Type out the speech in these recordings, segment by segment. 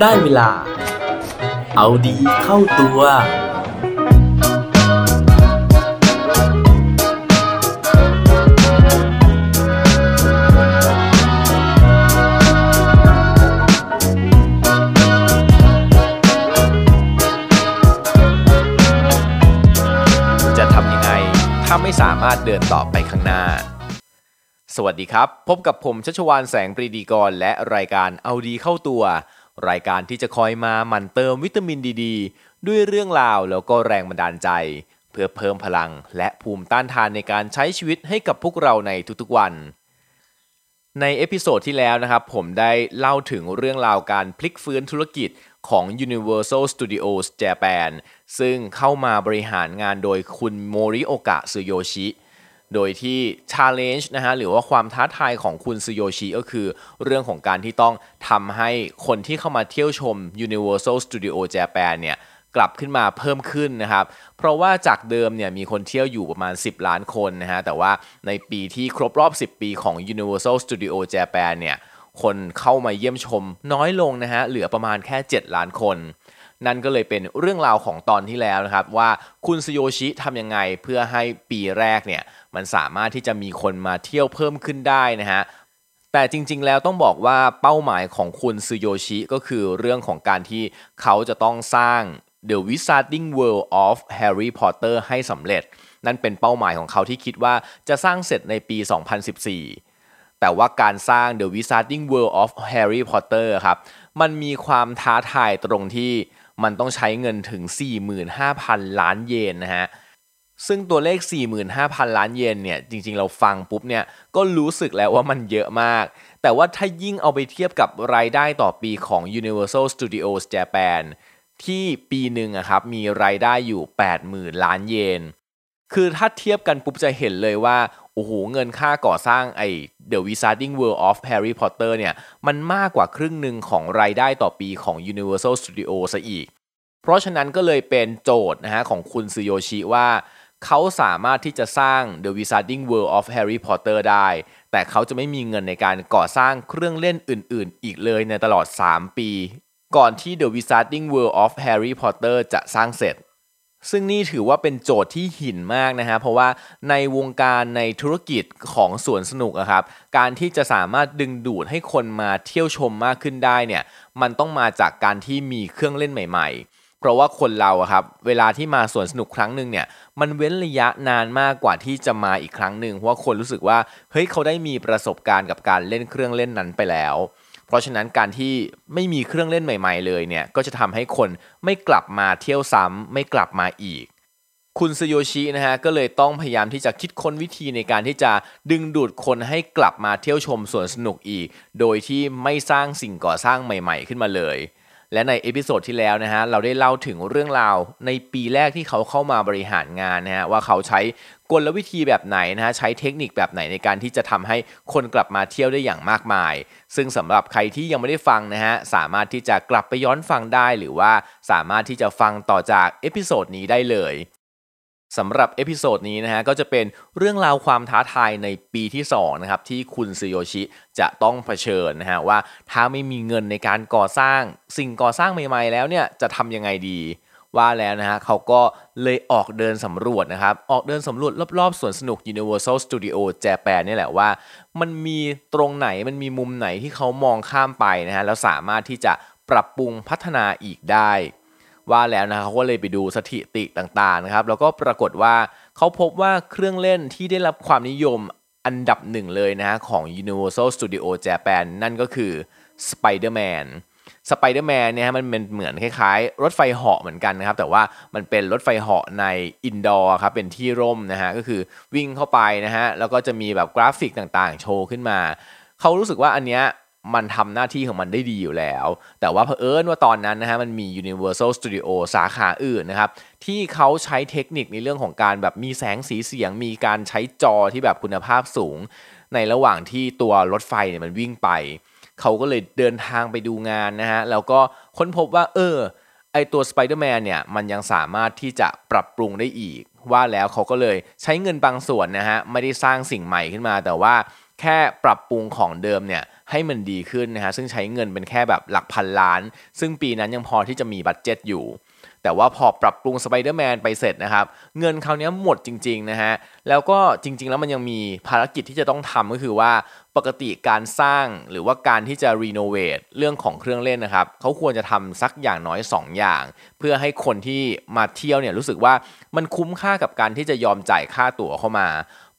ได้เวลา เอาดีเข้าตัว จะทำยังไง ถ้าไม่สามารถเดินต่อไปข้างหน้าสวัสดีครับ พบกับผมชัชวานแสงปรีดีกร และรายการเอาดีเข้าตัว รายการที่จะคอยมาหมั่นเติมวิตามินดีดีด้วยเรื่องราวแล้วก็แรงบันดาลใจ เพื่อเพิ่มพลังและภูมิต้านทานในการใช้ชีวิตให้กับพวกเราในทุกๆวัน ใน episode ที่แล้วนะครับ ผมได้เล่าถึงเรื่องราวการพลิกฟื้นธุรกิจของ Universal Studios Japan ซึ่งเข้ามาบริหารงานโดยคุณโมริโอกะซึโยชิ โดยที่ challenge นะฮะหรือว่าความท้าทายของคุณซึโยชิก็คือ เรื่องของการที่ต้องทำให้คนที่เข้ามาเที่ยวชม Universal Studio Japan เนี่ยกลับขึ้นมาเพิ่มขึ้นนะครับ เพราะว่าจากเดิมเนี่ยมีคนเที่ยวอยู่ประมาณ 10 ล้านคนนะฮะแต่ว่าในปีที่ครบรอบ 10 ปีของ Universal Studio Japan เนี่ยคนเข้ามาเยี่ยมชมน้อยลงนะฮะเหลือประมาณแค่ 7 ล้านคน นั่นก็เลยเป็นเรื่องราวของตอนที่แล้วนะครับ ว่าคุณซโยชิทำยังไงเพื่อให้ปีแรกเนี่ยมันสามารถที่จะมีคนมาเที่ยวเพิ่มขึ้นได้นะฮะแต่จริงๆ แล้วต้องบอกว่าเป้าหมายของคุณซโยชิก็คือเรื่องของการที่เขาจะต้องสร้าง The Wizarding World of Harry Potter ให้สำเร็จ นั่นเป็นเป้าหมายของเขาที่คิดว่าจะสร้างเสร็จในปี 2014 แต่ว่าการสร้าง The Wizarding World of Harry Potter ครับ มันมีความท้าทายตรงที่ มันต้องใช้เงินถึง 45,000 ล้านเยนนะฮะซึ่งตัวเลข 45,000 ล้านเยนเนี่ยจริงๆ เราฟังปุ๊บเนี่ยก็รู้สึกแล้วว่ามันเยอะมาก แต่ว่าถ้ายิ่งเอาไปเทียบกับรายได้ต่อปีของ Universal Studios Japan ที่ปีหนึ่งอะครับมีรายได้อยู่ 80,000 ล้านเยน คือถ้าเทียบกันปุ๊บจะเห็นเลยว่า โอ้โห เงินค่าก่อสร้างไอ้ The Wizarding World of Harry Potter เนี่ยมันมากกว่าครึ่งหนึ่งของรายได้ต่อปีของ Universal Studio ซะอีก เพราะฉะนั้นก็เลยเป็นโจทย์นะฮะของคุณซึโยชิว่าเขาสามารถที่จะสร้าง The Wizarding World of Harry Potter ได้ แต่เขาจะไม่มีเงินในการก่อสร้างเครื่องเล่นอื่น ๆ อีกเลยในตลอด 3 ปี ก่อนที่ The Wizarding World of Harry Potter จะสร้างเสร็จ ซึ่งนี่ถือว่าเป็นโจทย์ที่หินมากนะฮะ เพราะว่าในวงการในธุรกิจของสวนสนุกอะครับ การที่จะสามารถดึงดูดให้คนมาเที่ยวชมมากขึ้นได้เนี่ย มันต้องมาจากการที่มีเครื่องเล่นใหม่ ๆ เพราะว่าคนเราอะครับเวลาที่มาสวนสนุกครั้งหนึ่งเนี่ยมันเว้นระยะนานมากกว่าที่จะมาอีกครั้งหนึ่งเพราะว่าคนรู้สึกว่าเฮ้ยเขาได้มีประสบการณ์กับการเล่นเครื่องเล่นนั้นไปแล้ว เพราะฉะนั้นการที่ไม่มีเครื่องเล่นใหม่ ๆ เลยเนี่ยก็จะทำให้คนไม่กลับมาเที่ยวซ้ำไม่กลับมาอีก คุณซโยชินะฮะก็เลยต้องพยายามที่จะคิดค้นวิธีในการที่จะดึงดูดคนให้กลับมาเที่ยวชมสวนสนุกอีก โดยที่ไม่สร้างสิ่งก่อสร้างใหม่ ๆ ขึ้นมาเลย และใน episode ที่แล้วนะฮะเราได้เล่าถึงเรื่องราวในปีแรกที่เขาเข้ามาบริหารงานนะฮะว่าเขาใช้กลวิธีแบบไหนนะฮะใช้เทคนิคแบบไหนในการที่จะทำให้คนกลับมาเที่ยวได้อย่างมากมาย ซึ่งสำหรับใครที่ยังไม่ได้ฟังนะฮะสามารถที่จะกลับไปย้อนฟังได้ หรือว่าสามารถที่จะฟังต่อจาก episode นี้ได้เลย สำหรับ episode นี้นะฮะก็จะเป็นเรื่องราวความท้าทายในปีที่2นะครับที่คุณซูโยชิจะต้องเผชิญนะฮะว่าถ้าไม่มีเงินในการก่อสร้างสิ่งก่อสร้างใหม่ๆ แล้วเนี่ยจะทำยังไงดี ว่าแล้วนะฮะเขาก็เลยออกเดินสำรวจนะครับออกเดินสำรวจรอบๆสวนสนุก Universal Studio Japan นี่แหละว่า มันมีตรงไหนมันมีมุมไหนที่เขามองข้ามไปนะฮะแล้วสามารถที่จะปรับปรุงพัฒนาอีกได้ ว่าแล้วนะเขาก็เลยไปดูสถิติต่างๆนะครับ แล้วก็ปรากฏว่าเขาพบว่าเครื่องเล่นที่ได้รับความนิยมอันดับหนึ่งเลยนะฮะของ Universal Studio Japan นั่นก็คือ Spider-Man Spider-Man เนี่ยฮะมันเป็นเหมือนคล้ายๆ รถไฟเหาะเหมือนกันนะครับ แต่ว่ามันเป็นรถไฟเหาะใน indoor ครับเป็นที่ร่มนะฮะก็คือวิ่งเข้าไปนะฮะแล้วก็จะมีแบบกราฟิกต่างๆ โชว์ขึ้นมา เขารู้สึกว่าอันเนี้ย มันทำหน้าที่ของมันได้ดีอยู่แล้ว แต่ว่าเผอิญว่าตอนนั้นนะฮะมันมี Universal Studio สาขาอื่นนะครับ ที่เขาใช้เทคนิคในเรื่องของการแบบมีแสงสีเสียง มีการใช้จอที่แบบคุณภาพสูง ในระหว่างที่ตัวรถไฟเนี่ยมันวิ่งไป เขาก็เลยเดินทางไปดูงานนะฮะ แล้วก็ค้นพบว่า เออไอตัว Spider-Man เนี่ยมันยังสามารถที่จะปรับปรุงได้อีก ว่าแล้วเขาก็เลยใช้เงินบางส่วนนะฮะไม่ได้สร้างสิ่งใหม่ขึ้นมาแต่ว่า แค่ปรับปรุงของเดิมเนี่ยให้มันดีขึ้นนะฮะซึ่งใช้เงินเป็นแค่แบบหลักพันล้าน ซึ่งปีนั้นยังพอที่จะมีบัตเจ็ตอยู่ แต่ว่าพอปรับปรุงสไปเดอร์แมนไปเสร็จนะครับ เงินคราวนี้หมดจริงๆนะฮะแล้วก็จริง ๆ แล้วมันยังมีภารกิจที่จะต้องทำก็คือว่าปกติการสร้างหรือว่าการที่จะรีโนเวทเรื่องของเครื่องเล่นนะครับเขาควรจะทำสักอย่างน้อย 2 อย่าง เพื่อให้คนที่มาเที่ยวเนี่ยรู้สึกว่ามันคุ้มค่ากับการที่จะยอมจ่ายค่าตั๋วเข้ามา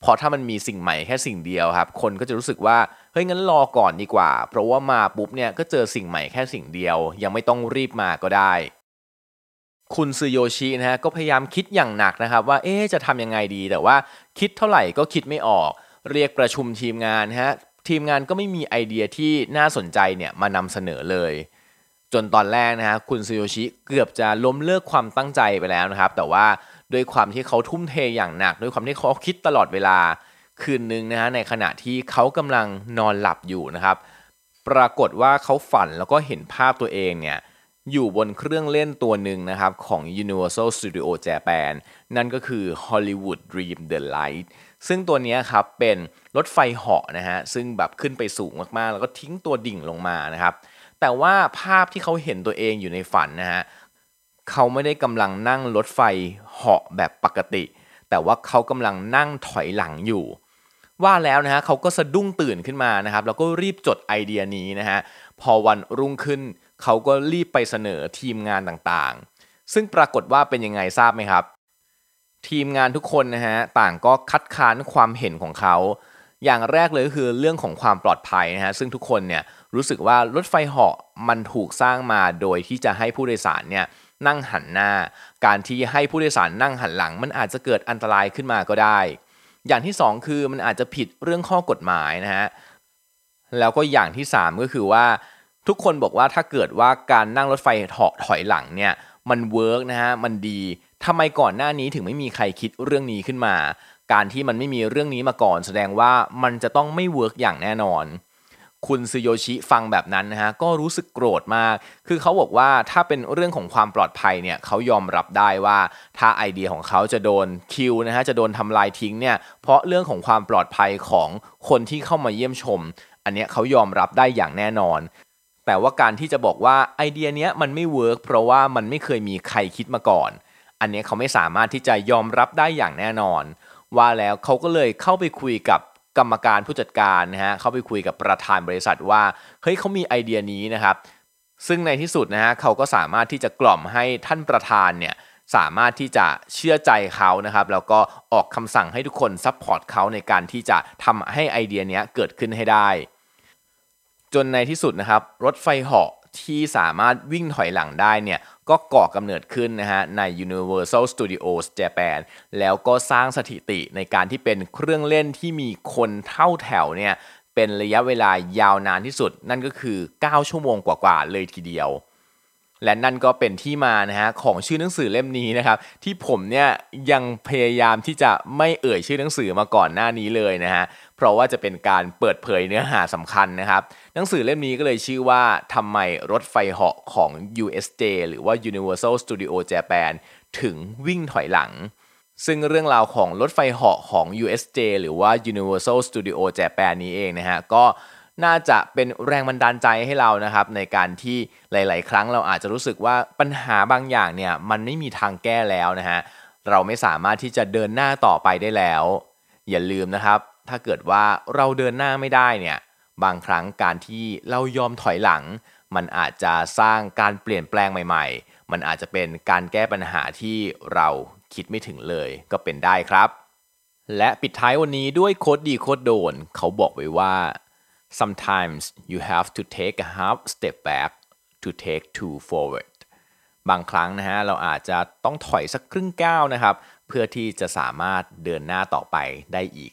เพอถ้ามันมีสิ่งใหม่แค่สิ่งเดียวครับ คนก็จะรู้สึกว่าเฮ้ยงั้นรอก่อนดีกว่า เพราะว่ามาปุ๊บเนี่ยก็เจอสิ่งใหม่แค่สิ่งเดียว ยังไม่ต้องรีบมาก็ได้ คุณซูโยชินะฮะก็พยายามคิดอย่างหนักนะครับว่าเอ๊จะทำยังไงดี แต่ว่าคิดเท่าไหร่ก็คิดไม่ออก เรียกประชุมทีมงานฮะทีมงานก็ไม่มีไอเดียที่น่าสนใจเนี่ยมานำเสนอเลย จนตอนแรกนะฮะคุณซูโยชิเกือบจะล้มเลิกความตั้งใจไปแล้วนะครับ แต่ว่า ด้วยความที่เขาทุ่มเทอย่างหนัก ด้วยความที่เขาคิดตลอดเวลาคืนนึงนะฮะในขณะที่เขากำลังนอนหลับอยู่นะครับ ปรากฏว่าเขาฝันแล้วก็เห็นภาพตัวเองเนี่ยอยู่บนเครื่องเล่นตัวหนึ่งนะครับของ Universal Studio Japan นั่นก็คือ Hollywood Dream The Light ซึ่งตัวนี้ครับเป็นรถไฟเหาะนะฮะซึ่งแบบขึ้นไปสูงมากๆ แล้วก็ทิ้งตัวดิ่งลงมานะครับ แต่ว่าภาพที่เขาเห็นตัวเองอยู่ในฝันนะฮะ เขาไม่ได้กำลังนั่งรถไฟเหาะแบบปกติ แต่ว่าเขากำลังนั่งถอยหลังอยู่ ว่าแล้วนะฮะเขาก็สะดุ้งตื่นขึ้นมานะครับ แล้วก็รีบจดไอเดียนี้นะฮะพอวันรุ่งขึ้น เขาก็รีบไปเสนอทีมงานต่างๆ ซึ่งปรากฏว่าเป็นยังไงทราบไหมครับ ทีมงานทุกคนนะฮะต่างก็คัดค้านความเห็นของเขาอย่างแรกเลยก็คือเรื่องของความปลอดภัยนะฮะซึ่งทุกคนเนี่ยรู้สึกว่ารถไฟเหาะมันถูกสร้างมาโดยที่จะให้ผู้โดยสารเนี่ย นั่งหันหน้า การที่ให้ผู้โดยสารนั่งหันหลัง มันอาจจะเกิดอันตรายขึ้นมาก็ได้ อย่างที่ 2 คือมันอาจจะผิดเรื่องข้อกฎหมายนะฮะแล้วก็อย่างที่ 3 ก็คือว่าทุกคนบอกว่าถ้าเกิดว่าการนั่งรถไฟเหาะถอยหลังเนี่ยมัน work นะฮะมันดีทำไมก่อนหน้านี้ถึงไม่มีใครคิดเรื่องนี้ขึ้นมา การที่มันไม่มีเรื่องนี้มาก่อน แสดงว่ามันจะต้องไม่ work อย่างแน่นอน คุณซึโยชิฟังแบบนั้นนะฮะก็รู้สึกโกรธมาก คือเขาบอกว่าถ้าเป็นเรื่องของความปลอดภัยเนี่ยเขายอมรับได้ว่าถ้าไอเดียของเขาจะโดน kill นะฮะจะโดนทำลายทิ้งเนี่ยเพราะเรื่องของความปลอดภัยของคนที่เข้ามาเยี่ยมชม อันเนี้ยเขายอมรับได้อย่างแน่นอน แต่ว่าการที่จะบอกว่าไอเดียเนี้ยมันไม่ work เพราะว่ามันไม่เคยมีใครคิดมาก่อน อันเนี้ยเขาไม่สามารถที่จะยอมรับได้อย่างแน่นอน ว่าแล้วเขาก็เลยเข้าไปคุยกับ กรรมการผู้จัดการนะฮะเข้าไปคุยกับประธานบริษัทว่าเฮ้ยเขามีไอเดียนี้นะครับ ซึ่งในที่สุดนะฮะเขาก็สามารถที่จะกล่อมให้ท่านประธานเนี่ยสามารถที่จะเชื่อใจเขานะครับ แล้วก็ออกคำสั่งให้ทุกคน support เขาในการที่จะทำให้ไอเดียนี้เกิดขึ้นให้ได้ จนในที่สุดนะครับ รถไฟเหาะ ที่สามารถวิ่งถอยหลังได้เนี่ยก็ก่อกำเนิดขึ้นนะฮะใน Universal Studios Japan แล้วก็สร้างสถิติในการที่เป็นเครื่องเล่นที่มีคนเข้าแถวเนี่ยเป็นระยะเวลายาวนานที่สุด นั่นก็คือ 9 ชั่วโมงกว่าๆเลยทีเดียว และนั่นก็เป็นที่มานะฮะของชื่อหนังสือเล่มนี้นะครับ ที่ผมเนี่ยยังพยายามที่จะไม่เอ่ยชื่อหนังสือมาก่อนหน้านี้เลยนะฮะ เพราะว่าจะเป็นการเปิดเผยเนื้อหาสำคัญนะครับ หนังสือเล่มนี้ก็เลยชื่อว่าทำไมรถไฟเหาะของ USJ หรือว่า Universal Studio Japan ถึงวิ่งถอยหลัง ซึ่งเรื่องราวของรถไฟเหาะของ USJ หรือว่า Universal Studio Japan นี้เองนะฮะ ก็น่าจะเป็นแรงบันดาลใจให้เรานะครับ ในการที่หลาย ๆ ครั้งเราอาจจะรู้สึกว่าปัญหาบางอย่างเนี่ยมันไม่มีทางแก้แล้วนะฮะเราไม่สามารถที่จะเดินหน้าต่อไปได้แล้ว อย่าลืมนะครับ ถ้าเกิดว่าเราเดินหน้าไม่ได้เนี่ยบางครั้งการที่เรายอมถอยหลัง มันอาจจะสร้างการเปลี่ยนแปลงใหม่ ๆ มันอาจจะเป็นการแก้ปัญหาที่เราคิดไม่ถึงเลยก็เป็นได้ครับ และปิดท้ายวันนี้ด้วยโคดดีโคดโดน เขาบอกไว้ว่า sometimes you have to take a half step back to take two forward บางครั้งนะฮะเราอาจจะต้องถอยสักครึ่งก้าวนะครับ เพื่อที่จะสามารถเดินหน้าต่อไปได้อีก